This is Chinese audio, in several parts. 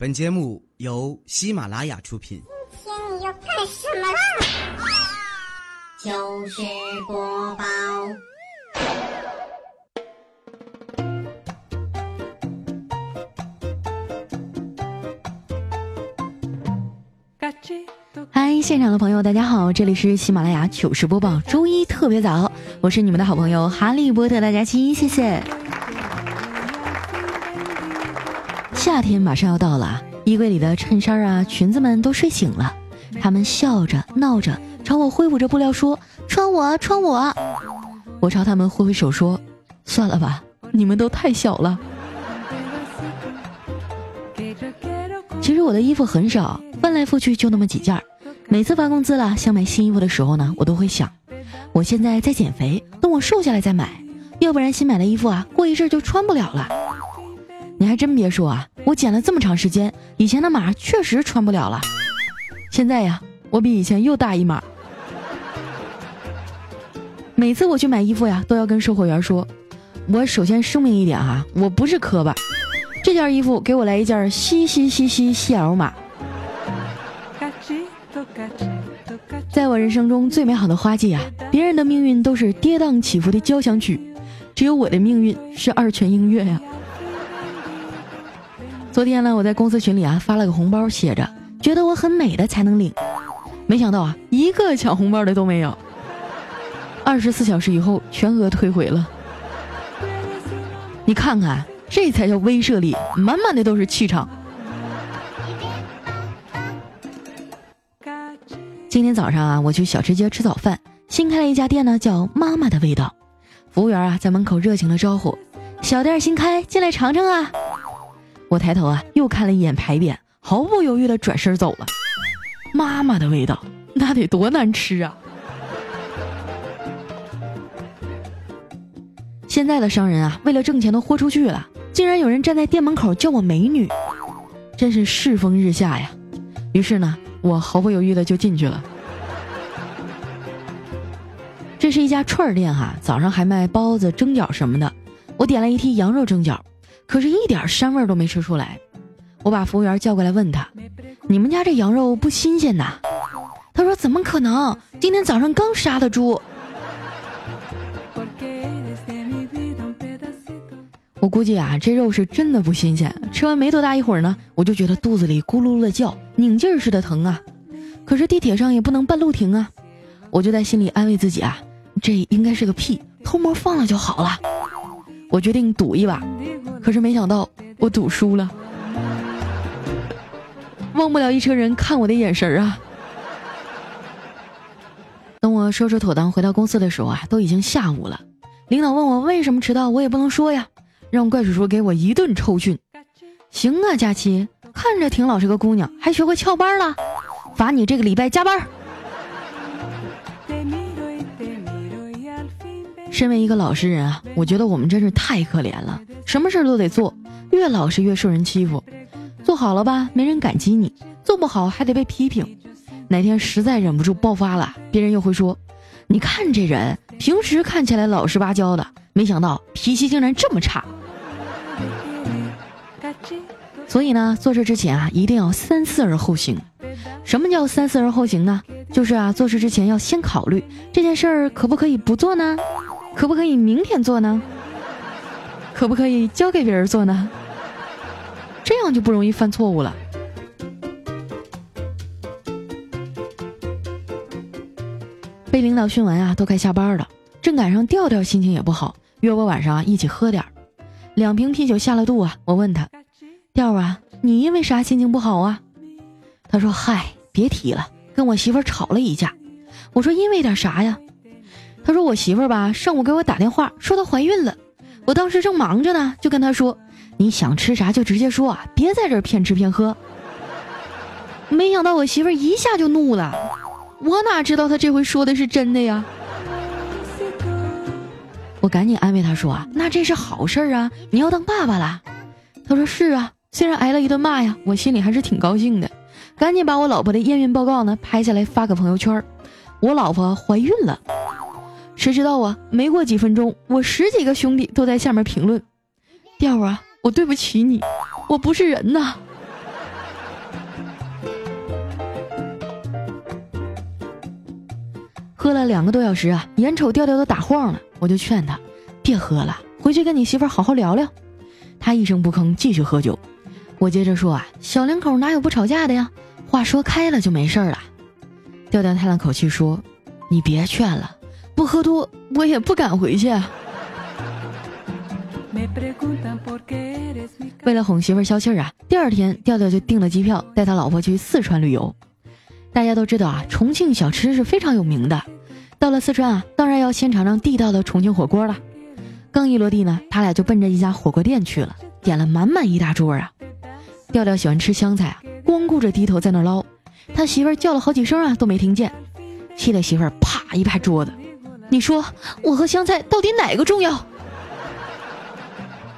本节目由喜马拉雅出品。今天你要干什么啦？糗事播报。嗨，现场的朋友，大家好，这里是喜马拉雅糗事播报，周一特别早，我是你们的好朋友哈利波特大家期，谢谢。夏天马上要到了，衣柜里的衬衫啊、裙子们都睡醒了，他们笑着闹着朝我挥舞着布料说：“穿我，穿我。”我朝他们挥挥手说：“算了吧，你们都太小了。”其实我的衣服很少，翻来覆去就那么几件儿。每次发工资了想买新衣服的时候呢，我都会想，我现在在减肥，等我瘦下来再买，要不然新买的衣服啊，过一阵就穿不了了。你还真别说啊，我减了这么长时间，以前的码确实穿不了了。现在呀，我比以前又大一码。每次我去买衣服呀，都要跟售货员说：“我首先声明一点哈，我不是磕巴，这件衣服给我来一件西西西西西 L 码。”在我人生中最美好的花季啊，别人的命运都是跌宕起伏的交响曲，只有我的命运是二泉映月呀。昨天呢，我在公司群里啊发了个红包，写着“觉得我很美的才能领”，没想到啊，一个抢红包的都没有。二十四小时以后，全额退回了。你看看，这才叫威慑力，满满的都是气场。今天早上啊，我去小吃街吃早饭，新开了一家店呢，叫“妈妈的味道”。服务员啊在门口热情的招呼：“小店新开，进来尝尝啊。”我抬头啊，又看了一眼牌匾，毫不犹豫的转身走了。妈妈的味道，那得多难吃啊！现在的商人啊，为了挣钱都豁出去了，竟然有人站在店门口叫我美女，真是世风日下呀！于是呢，我毫不犹豫的就进去了。这是一家串儿店哈，早上还卖包子、蒸饺什么的。我点了一屉羊肉蒸饺。可是，一点膻味都没吃出来。我把服务员叫过来，问他：“你们家这羊肉不新鲜呐？”他说：“怎么可能？今天早上刚杀的猪。”我估计啊，这肉是真的不新鲜。吃完没多大一会儿呢，我就觉得肚子里咕噜噜的叫，拧劲儿似的疼啊。可是地铁上也不能半路停啊，我就在心里安慰自己啊，这应该是个屁，偷摸放了就好了。我决定赌一把，可是没想到我赌输了，忘不了一车人看我的眼神啊！等我收拾妥当回到公司的时候啊，都已经下午了。领导问我为什么迟到，我也不能说呀，让怪叔叔给我一顿抽训。行啊，佳琪，看着挺老实个姑娘，还学会翘班了，罚你这个礼拜加班。身为一个老实人啊，我觉得我们真是太可怜了，什么事都得做，越老实越受人欺负。做好了吧，没人感激你；做不好还得被批评。哪天实在忍不住爆发了，别人又会说：“你看这人，平时看起来老实巴交的，没想到脾气竟然这么差。”所以呢，做事之前啊，一定要三思而后行。什么叫三思而后行呢？就是啊，做事之前要先考虑这件事儿可不可以不做呢？可不可以明天做呢？可不可以交给别人做呢？这样就不容易犯错误了。被领导训完啊，都该下班了。正赶上调调心情也不好，约我晚上一起喝点儿。两瓶啤酒下了肚啊，我问他：“调啊，你因为啥心情不好啊？”他说：“嗨，别提了，跟我媳妇吵了一架。”我说：“因为点啥呀？”他说：“我媳妇儿吧，上午给我打电话说她怀孕了，我当时正忙着呢，就跟她说，你想吃啥就直接说啊，别在这儿骗吃骗喝。”没想到我媳妇儿一下就怒了，我哪知道她这回说的是真的呀？我赶紧安慰她说：“啊，那这是好事儿啊，你要当爸爸了。”她说：“是啊，虽然挨了一顿骂呀，我心里还是挺高兴的。”赶紧把我老婆的验孕报告呢拍下来发个朋友圈，我老婆怀孕了。谁知道啊没过几分钟我十几个兄弟都在下面评论调啊我对不起你我不是人呐。喝了两个多小时啊眼瞅调调都打晃了我就劝他别喝了回去跟你媳妇好好聊聊。他一声不吭继续喝酒。我接着说啊小两口哪有不吵架的呀？话说开了就没事了。调调叹了口气说你别劝了不喝多我也不敢回去。”为了哄媳妇消气儿啊，第二天调调就订了机票，带他老婆去四川旅游。大家都知道啊，重庆小吃是非常有名的。到了四川啊，当然要先尝尝地道的重庆火锅了。刚一落地呢，他俩就奔着一家火锅店去了，点了满满一大桌啊。调调喜欢吃香菜啊，光顾着低头在那捞，他媳妇儿叫了好几声啊，都没听见，气得媳妇儿啪一拍桌子：“你说我和香菜到底哪个重要？”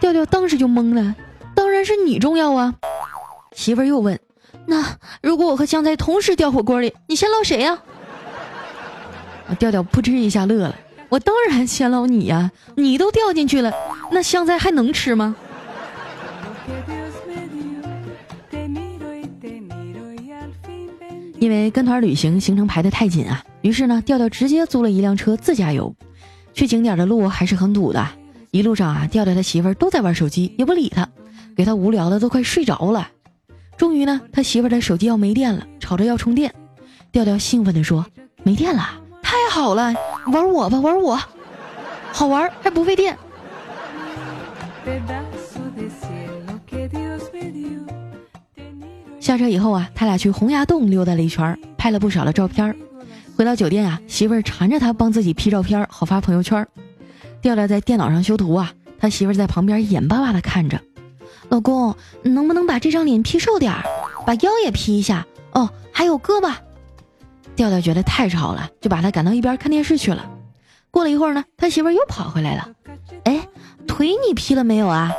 调调当时就懵了，当然是你重要啊！媳妇儿又问：“那如果我和香菜同时掉火锅里，你先捞谁呀？”调调扑哧一下乐了：“我当然先捞你呀！你都掉进去了，那香菜还能吃吗？”因为跟团旅行行程排得太紧啊，于是呢，调调直接租了一辆车自驾游。去景点的路还是很堵的。一路上啊，调调他媳妇儿都在玩手机，也不理他，给他无聊的都快睡着了。终于呢，他媳妇儿的手机要没电了，吵着要充电。调调兴奋地说：“没电了，太好了，玩我吧，玩我，好玩还不费电。”下车以后啊，他俩去洪崖洞溜达了一圈，拍了不少的照片。回到酒店啊，媳妇儿缠着他帮自己 P 照片，好发朋友圈。调调在电脑上修图啊，他媳妇在旁边眼巴巴的看着。老公，能不能把这张脸 P 瘦点儿，把腰也 P 一下？哦，还有胳膊。调调觉得太吵了，就把他赶到一边看电视去了。过了一会儿呢，他媳妇又跑回来了。哎，腿你 P 了没有啊？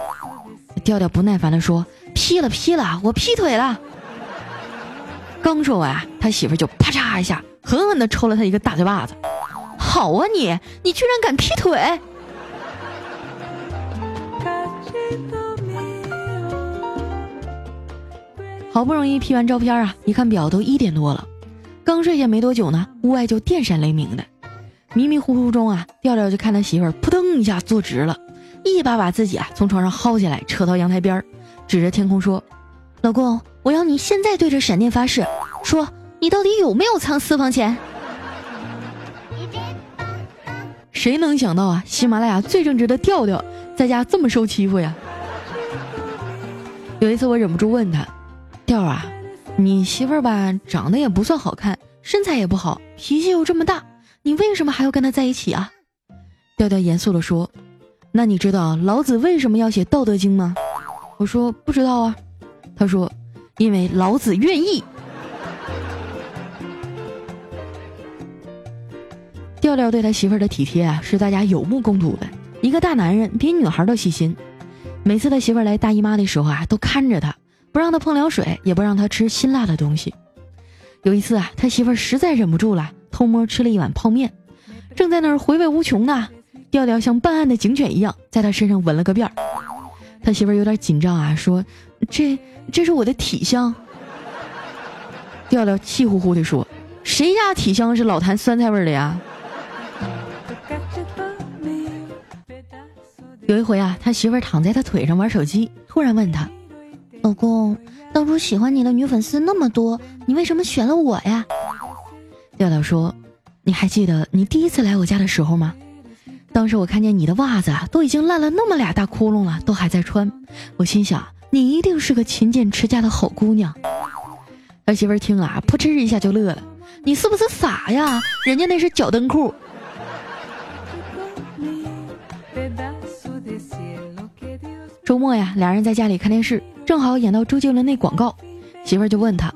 调调不耐烦的说：“P 了，P 了，我劈腿了。”刚说完，他媳妇就啪嚓一下，狠狠的抽了他一个大嘴巴子。好啊，你，你居然敢劈腿！好不容易 P 完照片啊，一看表都一点多了。刚睡下没多久呢，屋外就电闪雷鸣的。迷迷糊糊中啊，调调就看他媳妇扑腾一下坐直了，一把把自己啊从床上薅起来，扯到阳台边儿，指着天空说：“老公，我要你现在对着闪电发誓，说你到底有没有藏私房钱？”谁能想到啊，喜马拉雅最正直的调调在家这么受欺负呀？有一次我忍不住问他。调啊，你媳妇儿吧，长得也不算好看，身材也不好，脾气又这么大，你为什么还要跟她在一起啊？调调严肃地说：“那你知道老子为什么要写《道德经》吗？”我说：“不知道啊。”他说：“因为老子愿意。”调调对他媳妇儿的体贴啊，是大家有目共睹的。一个大男人比女孩都细心，每次他媳妇儿来大姨妈的时候啊，都看着他。不让他碰凉水，也不让他吃辛辣的东西。有一次啊，他媳妇儿实在忍不住了，偷摸吃了一碗泡面，正在那儿回味无穷呢。调调像办案的警犬一样，在他身上闻了个遍儿。他媳妇儿有点紧张啊，说：“这这是我的体香。”调调气呼呼地说：“谁家体香是老坛酸菜味的呀？”有一回啊，他媳妇儿躺在他腿上玩手机，突然问他。老公，当初喜欢你的女粉丝那么多，你为什么选了我呀？调调说：“你还记得你第一次来我家的时候吗？当时我看见你的袜子，都已经烂了那么俩大窟窿了，都还在穿。我心想，你一定是个勤俭持家的好姑娘。”儿媳妇儿听啊，扑哧一下就乐了：“你是不是傻呀？人家那是脚蹬裤。”周末呀，俩人在家里看电视。正好演到周杰伦那广告，媳妇儿就问他：“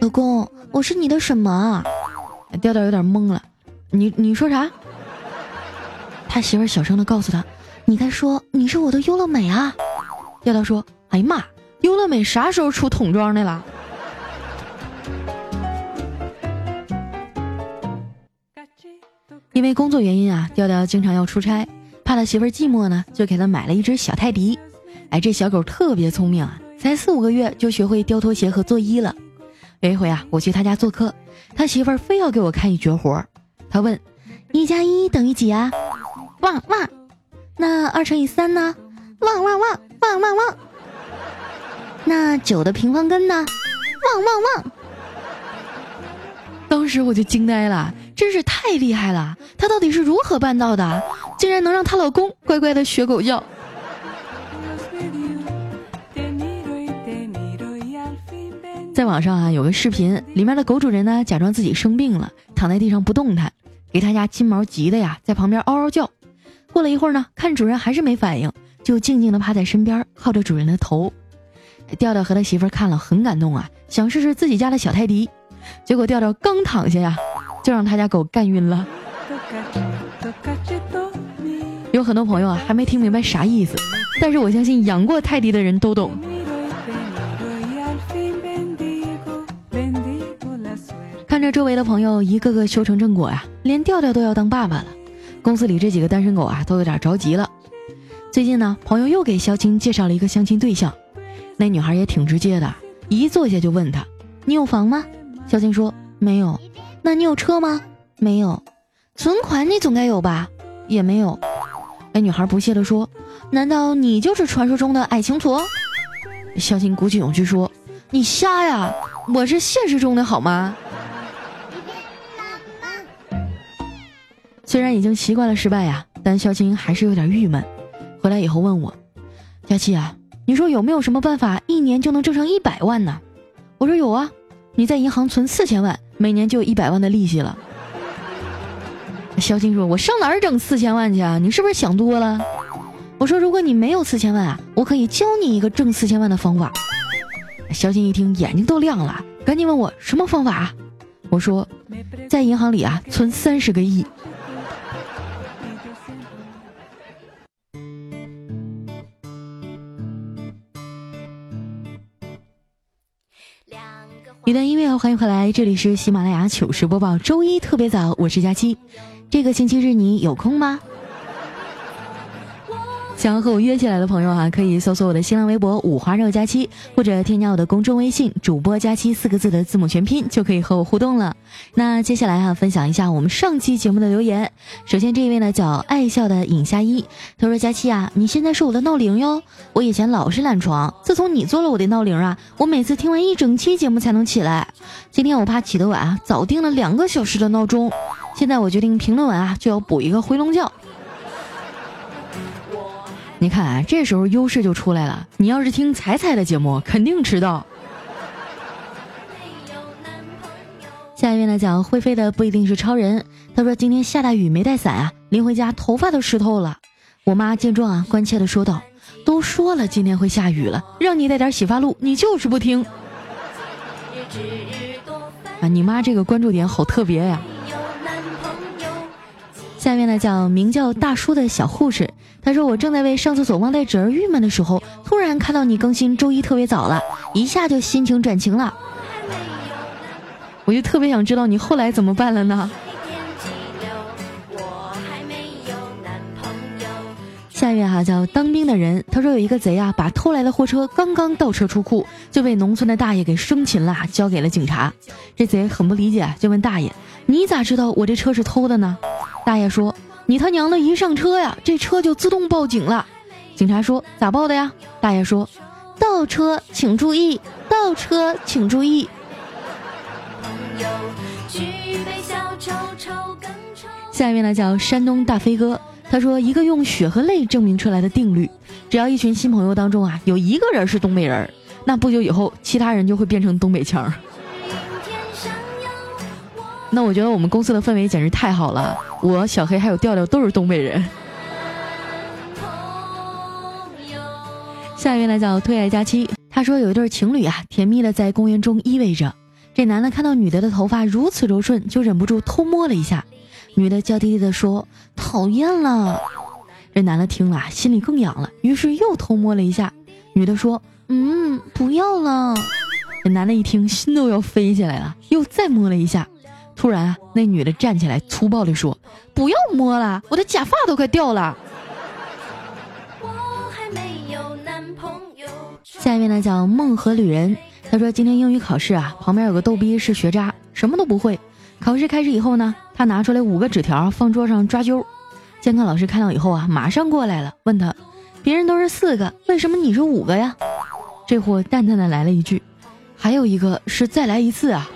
老公，我是你的什么？”调调有点懵了，你你说啥？他媳妇儿小声的告诉他：“你该说你是我的优乐美啊。”调调说：“哎呀妈，优乐美啥时候出桶装的了？”因为工作原因啊，调调经常要出差，怕他媳妇儿寂寞呢，就给他买了一只小泰迪。哎，这小狗特别聪明啊。才四五个月就学会叼拖鞋和作揖了。有一回啊，我去他家做客，他媳妇儿非要给我看一绝活儿。他问：“一加一等于几啊？旺旺。那二乘以三呢？旺旺旺旺旺旺。那九的平方根呢？旺旺旺。当时我就惊呆了，真是太厉害了！她到底是如何办到的？竟然能让她老公乖乖的学狗叫？在网上啊，有个视频，里面的狗主人呢，假装自己生病了，躺在地上不动弹，给他家金毛急的呀，在旁边嗷嗷叫。过了一会儿呢，看主人还是没反应，就静静的趴在身边，靠着主人的头。调调和他媳妇看了很感动啊，想试试自己家的小泰迪，结果调调刚躺下呀，就让他家狗干晕了。有很多朋友啊，还没听明白啥意思，但是我相信养过泰迪的人都懂。看着周围的朋友一个个修成正果呀，连调调都要当爸爸了，公司里这几个单身狗啊都有点着急了。最近呢，朋友又给肖青介绍了一个相亲对象，那女孩也挺直接的，一坐下就问他：“你有房吗？”肖青说：“没有。”“那你有车吗？”“没有。”“存款你总该有吧？”“也没有。”那女孩不屑地说：“难道你就是传说中的爱情矬？”肖青鼓起勇气说：“你瞎呀，我是现实中的好吗？”虽然已经习惯了失败呀，但肖青还是有点郁闷。回来以后问我：“佳琪啊，你说有没有什么办法一年就能挣上一百万呢？”我说：“有啊，你在银行存四千万，每年就有一百万的利息了。”肖金说：“我上哪儿整四千万去啊？你是不是想多了？”我说：“如果你没有四千万啊，我可以教你一个挣四千万的方法。”肖金一听眼睛都亮了，赶紧问我什么方法。我说：“在银行里啊，存三十个亿。”一段音乐，欢迎回来，这里是喜马拉雅糗事播报，周一特别早，我是佳期，这个星期日你有空吗？想要和我约起来的朋友啊，可以搜索我的新浪微博“五花肉佳期”，或者添加我的公众微信“主播佳期”四个字的字母全拼，就可以和我互动了。那接下来啊，分享一下我们上期节目的留言。首先这一位呢叫爱笑的尹夏一，他说：“佳期啊，你现在是我的闹铃哟。我以前老是懒床，自从你做了我的闹铃啊，我每次听完一整期节目才能起来。今天我怕起得晚啊，早定了两个小时的闹钟。现在我决定评论完啊，就要补一个回笼觉。”你看啊，这时候优势就出来了。你要是听彩彩的节目，肯定迟到。下一位呢，讲会飞的不一定是超人。他说今天下大雨没带伞啊，临回家头发都湿透了。我妈见状啊，关切的说道：“都说了今天会下雨了，让你带点洗发露，你就是不听。”啊，你妈这个关注点好特别呀。下面呢，叫名叫大叔的小护士。他说：“我正在为上厕所忘带纸而郁闷的时候，突然看到你更新周一特别早了，一下就心情转晴了。我就特别想知道你后来怎么办了呢？”下一位哈叫当兵的人，他说有一个贼啊，把偷来的货车刚刚倒车出库，就被农村的大爷给生擒了，交给了警察。这贼很不理解，就问大爷：“你咋知道我这车是偷的呢？”大爷说：“你他娘的一上车呀，这车就自动报警了。”警察说：“咋报的呀？”大爷说：“倒车请注意，倒车请注意。”下一位呢叫山东大飞哥，他说一个用血和泪证明出来的定律：只要一群新朋友当中啊有一个人是东北人，那不久以后其他人就会变成东北腔。那我觉得我们公司的氛围简直太好了，我小黑还有调调都是东北人。下一位呢叫推爱佳期，他说有一对情侣啊，甜蜜的在公园中依偎着。这男的看到女的的头发如此柔顺，就忍不住偷摸了一下。女的娇滴滴的说：“讨厌了。”这男的听了心里更痒了，于是又偷摸了一下。女的说：“嗯，不要了。”这男的一听心都要飞起来了，又再摸了一下。突然啊，那女的站起来，粗暴地说：“不要摸了，我的假发都快掉了。”下一面呢叫梦和旅人，他说今天英语考试啊，旁边有个逗逼是学渣，什么都不会，考试开始以后呢，他拿出来五个纸条放桌上抓阄。监考老师看到以后啊，马上过来了，问他：“别人都是四个，为什么你是五个呀？”这货淡淡的来了一句：“还有一个是再来一次啊。”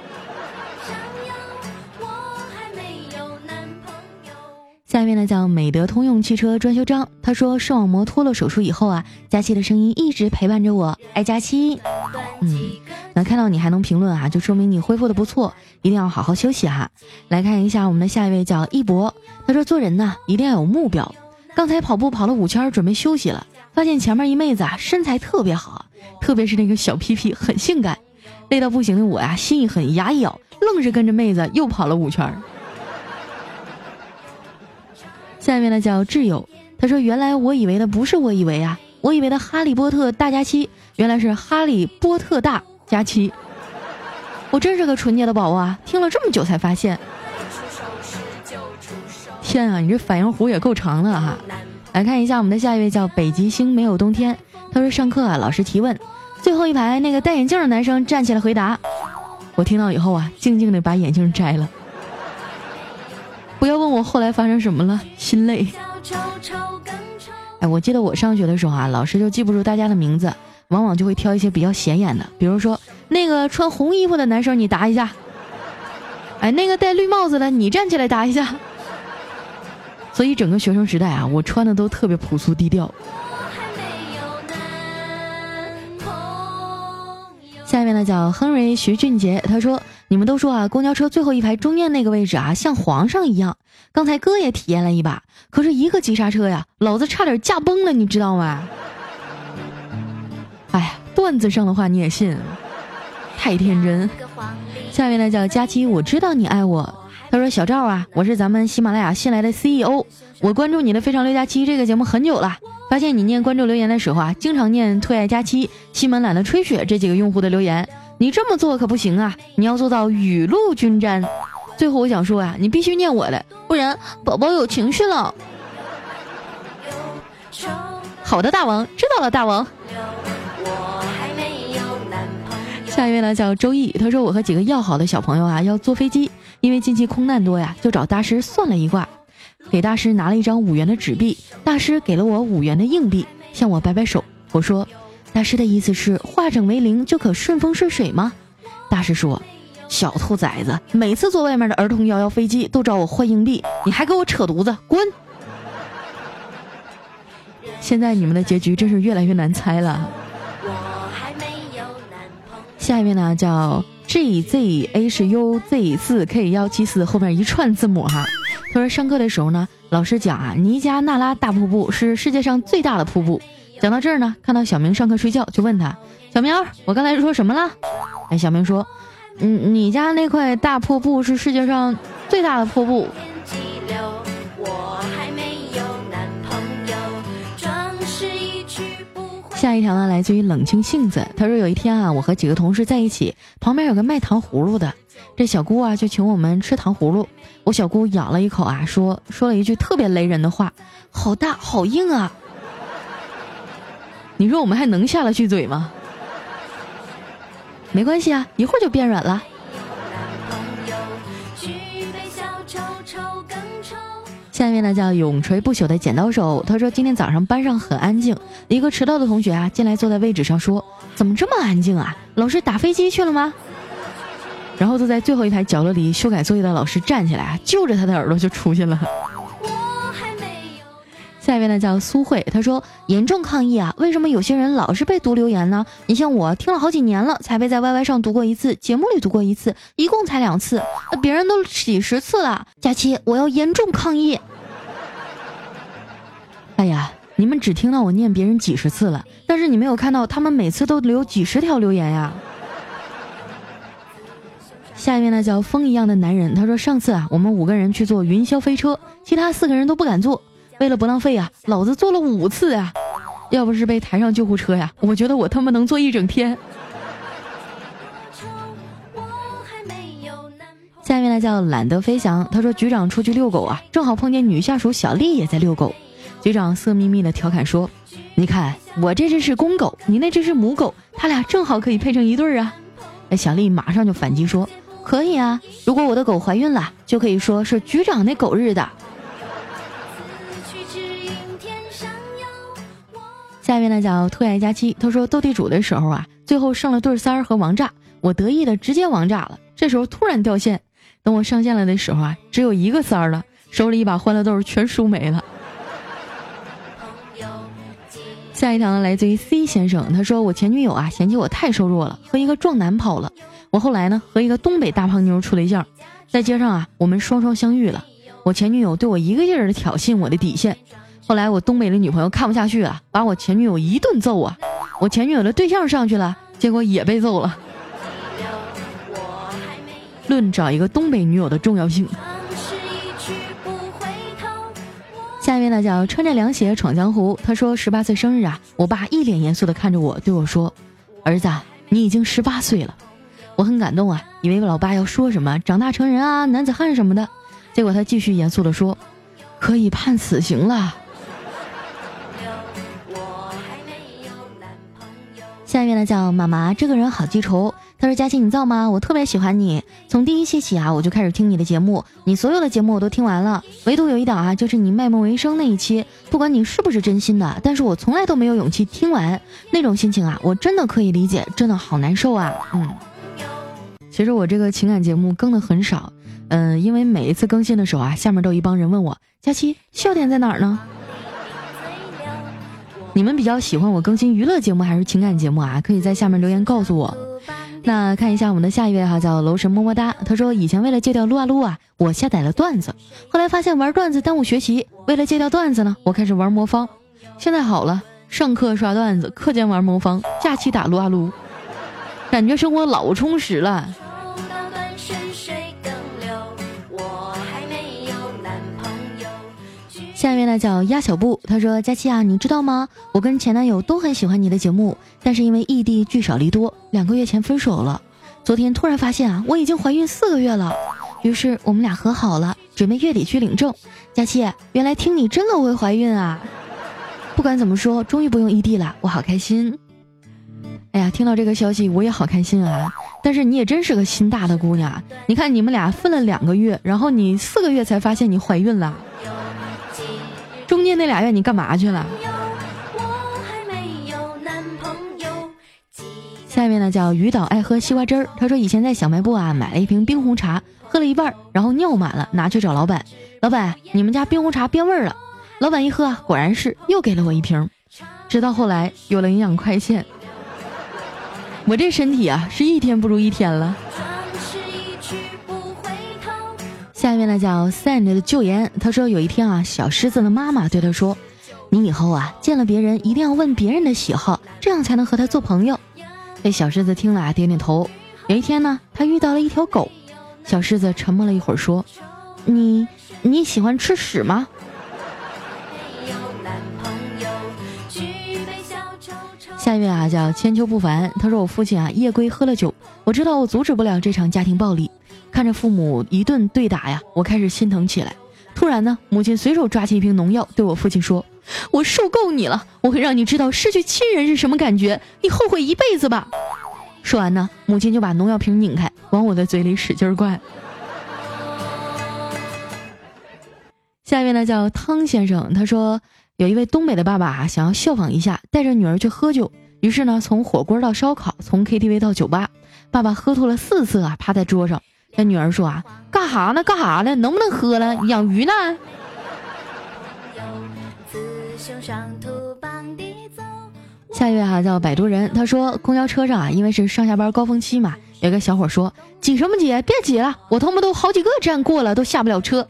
下面呢叫美德通用汽车专修章，他说视网膜脱落手术以后啊，佳期的声音一直陪伴着我，爱佳期。嗯，那看到你还能评论啊，就说明你恢复的不错，一定要好好休息哈。来看一下我们的下一位叫一博，他说做人呢一定要有目标。刚才跑步跑了五圈，准备休息了，发现前面一妹子啊身材特别好，特别是那个小屁屁很性感，累到不行的我呀心一狠，牙一咬，愣是跟着妹子又跑了五圈。下面呢叫挚友，他说原来我以为的不是我以为啊，我以为的哈利波特大假期。原来是哈利波特大假期，我真是个纯洁的宝宝啊！听了这么久才发现，天啊，你这反应弧也够长的哈！来看一下我们的下一位叫北极星没有冬天，他说上课啊，老师提问，最后一排那个戴眼镜的男生站起来回答，我听到以后啊，静静的把眼镜摘了。不要问我后来发生什么了，心累。哎，我记得我上学的时候啊，老师就记不住大家的名字。往往就会挑一些比较显眼的，比如说那个穿红衣服的男生，你答一下。哎，那个戴绿帽子的，你站起来答一下。所以整个学生时代啊，我穿的都特别朴素低调。下面呢叫亨瑞徐俊杰，他说：“你们都说啊，公交车最后一排中间那个位置啊，像皇上一样。刚才哥也体验了一把，可是一个急刹车呀，老子差点驾崩了，你知道吗？”哎呀，段子上的话你也信，太天真。下面呢叫佳期，我知道你爱我。他说：“小赵啊，我是咱们喜马拉雅新来的 CEO，我关注你的《非常六加七》这个节目很久了，发现你念关注留言的时候啊，经常念‘特爱佳期’、‘西门懒得吹雪’这几个用户的留言，你这么做可不行啊，你要做到雨露均沾。最后我想说啊，你必须念我的，不然宝宝有情绪了。好的，大王知道了，大王。”下一位呢叫周易，他说我和几个要好的小朋友啊要坐飞机，因为近期空难多呀，就找大师算了一卦，给大师拿了一张五元的纸币，大师给了我五元的硬币，向我摆摆手，我说大师的意思是化整为零就可顺风顺水吗？大师说小兔崽子，每次坐外面的儿童摇摇飞机都找我换硬币，你还给我扯犊子，滚！现在你们的结局真是越来越难猜了。下一位呢叫 G Z H U Z 四 K 幺七四，后面一串字母哈。他说上课的时候呢，老师讲啊，尼加那拉大瀑布是世界上最大的瀑布。讲到这儿呢，看到小明上课睡觉，就问他小明，我刚才说什么了？哎，小明说，嗯，你家那块大瀑布是世界上最大的瀑布。下一条呢，来自于冷清性子。他说有一天啊，我和几个同事在一起，旁边有个卖糖葫芦的，这小姑啊就请我们吃糖葫芦。我小姑咬了一口啊，说说了一句特别雷人的话：“好大，好硬啊！”你说我们还能下得去嘴吗？没关系啊，一会儿就变软了。下面呢叫永垂不朽的剪刀手，他说今天早上班上很安静，一个迟到的同学啊进来坐在位置上说：“怎么这么安静啊？老师打飞机去了吗？”然后坐在最后一排角落里修改作业的老师站起来，就着他的耳朵就出去了。下一位呢叫苏慧，他说严重抗议啊！为什么有些人老是被读留言呢？你像我听了好几年了，才被在 YY 上读过一次，节目里读过一次，一共才两次，那别人都几十次了。佳期，我要严重抗议！哎呀，你们只听到我念别人几十次了，但是你没有看到他们每次都留几十条留言呀。下一位呢叫风一样的男人，他说上次啊，我们五个人去坐云霄飞车，其他四个人都不敢坐。为了不浪费呀，老子坐了五次啊！要不是被抬上救护车呀，我觉得我他妈能坐一整天。下面呢叫懒得飞翔，他说局长出去遛狗啊，正好碰见女下属小丽也在遛狗。局长色眯眯的调侃说：“你看我这只是公狗，你那只是母狗，他俩正好可以配成一对儿啊。”哎，小丽马上就反击说：“可以啊，如果我的狗怀孕了，就可以说是局长那狗日的。下面呢叫特爱佳期，他说斗地主的时候啊，最后剩了对三儿和王炸，我得意的直接王炸了。这时候突然掉线，等我上线了的时候啊，只有一个三儿了，手里一把欢乐豆全输没了。下一条呢，来自于 C 先生，他说我前女友啊嫌弃我太瘦弱了，和一个壮男跑了。我后来呢和一个东北大胖妞处对象，在街上啊我们双双相遇了。我前女友对我一个劲儿的挑衅我的底线，后来我东北的女朋友看不下去了，把我前女友一顿揍啊。我前女友的对象上去了，结果也被揍了。论找一个东北女友的重要性。下一位呢叫穿着凉鞋闯江湖。他说十八岁生日啊，我爸一脸严肃的看着我，对我说：“儿子，你已经十八岁了。”我很感动啊，以为老爸要说什么长大成人啊，男子汉什么的。结果他继续严肃的说：“可以判死刑了。”下一位呢叫妈妈，这个人好记仇。他说：“佳琪，你造吗？我特别喜欢你，从第一期起啊，我就开始听你的节目，你所有的节目我都听完了，唯独有一档啊，就是你卖梦为生那一期。不管你是不是真心的，但是我从来都没有勇气听完，那种心情啊，我真的可以理解，真的好难受啊。嗯，其实我这个情感节目更的很少，嗯，因为每一次更新的时候啊，下面都有一帮人问我，佳期笑点在哪儿呢？你们比较喜欢我更新娱乐节目还是情感节目啊？可以在下面留言告诉我。”那看一下我们的下一位哈，叫楼神么么哒。他说以前为了戒掉撸啊撸啊，我下载了段子，后来发现玩段子耽误学习，为了戒掉段子呢，我开始玩魔方。现在好了，上课刷段子，课间玩魔方，假期打撸啊撸，感觉生活老充实了。下面呢叫鸭小布，他说：“佳期啊，你知道吗？我跟前男友都很喜欢你的节目，但是因为异地聚少离多，两个月前分手了。昨天突然发现啊，我已经怀孕四个月了，于是我们俩和好了，准备月底去领证。佳期，原来听你真的会怀孕啊！不管怎么说，终于不用异地了，我好开心。哎呀，听到这个消息我也好开心啊！但是你也真是个心大的姑娘，你看你们俩分了两个月，然后你四个月才发现你怀孕了。”那俩月你干嘛去了？下面呢叫鱼岛爱喝西瓜汁儿。他说以前在小卖部啊买了一瓶冰红茶，喝了一半，然后尿满了，拿去找老板。老板，你们家冰红茶变味儿了。老板一喝啊，果然是又给了我一瓶。直到后来有了营养快线，我这身体啊是一天不如一天了。下面呢叫 Sand 的旧言，他说有一天啊，小狮子的妈妈对他说：“你以后啊见了别人一定要问别人的喜好，这样才能和他做朋友。”那小狮子听了啊点点头。有一天呢，他遇到了一条狗，小狮子沉默了一会儿说：“你你喜欢吃屎吗？”下一位啊叫千秋不凡，他说我父亲啊夜归喝了酒，我知道我阻止不了这场家庭暴力。看着父母一顿对打呀，我开始心疼起来。突然呢，母亲随手抓起一瓶农药，对我父亲说：“我受够你了，我会让你知道失去亲人是什么感觉，你后悔一辈子吧。”说完呢，母亲就把农药瓶拧开，往我的嘴里使劲灌。下面呢叫汤先生，他说有一位东北的爸爸啊，想要效仿一下，带着女儿去喝酒。于是呢，从火锅到烧烤，从 KTV 到酒吧，爸爸喝吐了四次啊，趴在桌上。他女儿说啊，干哈呢？干哈呢？能不能喝了？养鱼呢？下一位哈叫摆渡人，他说公交车上啊，因为是上下班高峰期嘛，有个小伙说挤什么挤？别挤了，我他妈都好几个站过了，都下不了车。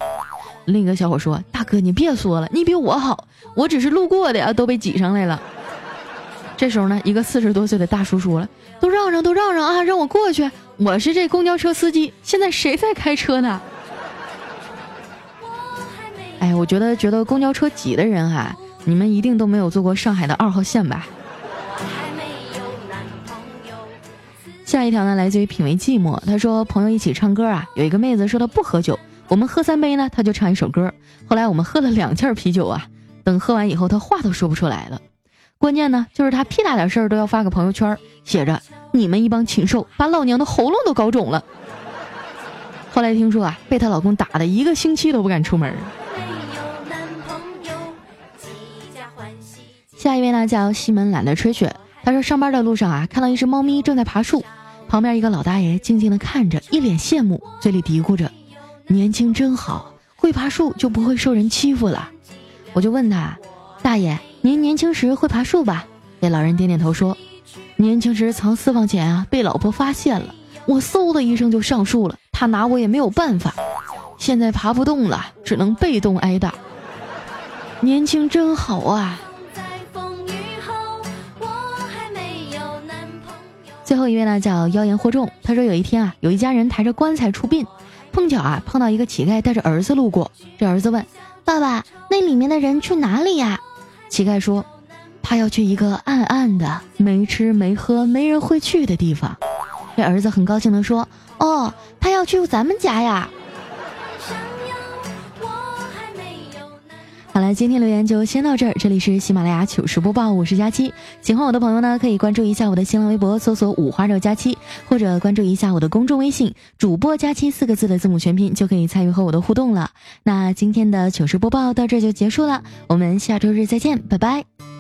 另一个小伙说，大哥你别说了，你比我好，我只是路过的，都被挤上来了。这时候呢，一个四十多岁的大叔说了，都让让，都让让啊，让我过去。我是这公交车司机，现在谁在开车呢？哎，我觉得觉得公交车挤的人哈，你们一定都没有坐过上海的二号线吧？下一条呢，来自于品味寂寞。他说朋友一起唱歌啊，有一个妹子说她不喝酒，我们喝三杯呢，她就唱一首歌。后来我们喝了两件啤酒啊，等喝完以后，她话都说不出来了。关键呢，就是她屁大点事儿都要发个朋友圈，写着。你们一帮禽兽，把老娘的喉咙都搞肿了。后来听说啊，被她老公打的一个星期都不敢出门。下一位呢叫西门懒得吹雪，他说上班的路上啊，看到一只猫咪正在爬树，旁边一个老大爷静静的看着，一脸羡慕，嘴里嘀咕着：“年轻真好，会爬树就不会受人欺负了。”我就问他：“大爷，您年轻时会爬树吧？”那老人点点头说：“年轻时藏私房钱啊，被老婆发现了，我嗖的一声就上树了，他拿我也没有办法。现在爬不动了，只能被动挨打。年轻真好啊！”最后一位呢叫妖言惑众，他说有一天啊，有一家人抬着棺材出殡，碰巧啊碰到一个乞丐带着儿子路过，这儿子问爸爸：“那里面的人去哪里呀？”乞丐说：“他要去一个暗暗的、没吃没喝、没人会去的地方。”这儿子很高兴地说：“哦，他要去咱们家呀。”好了，今天留言就先到这儿。这里是喜马拉雅糗事播报，我是佳期。喜欢我的朋友呢，可以关注一下我的新浪微博，搜索“五花肉佳期”，或者关注一下我的公众微信“主播佳期”四个字的字母全拼，就可以参与和我的互动了。那今天的糗事播报到这就结束了，我们下周日再见，拜拜。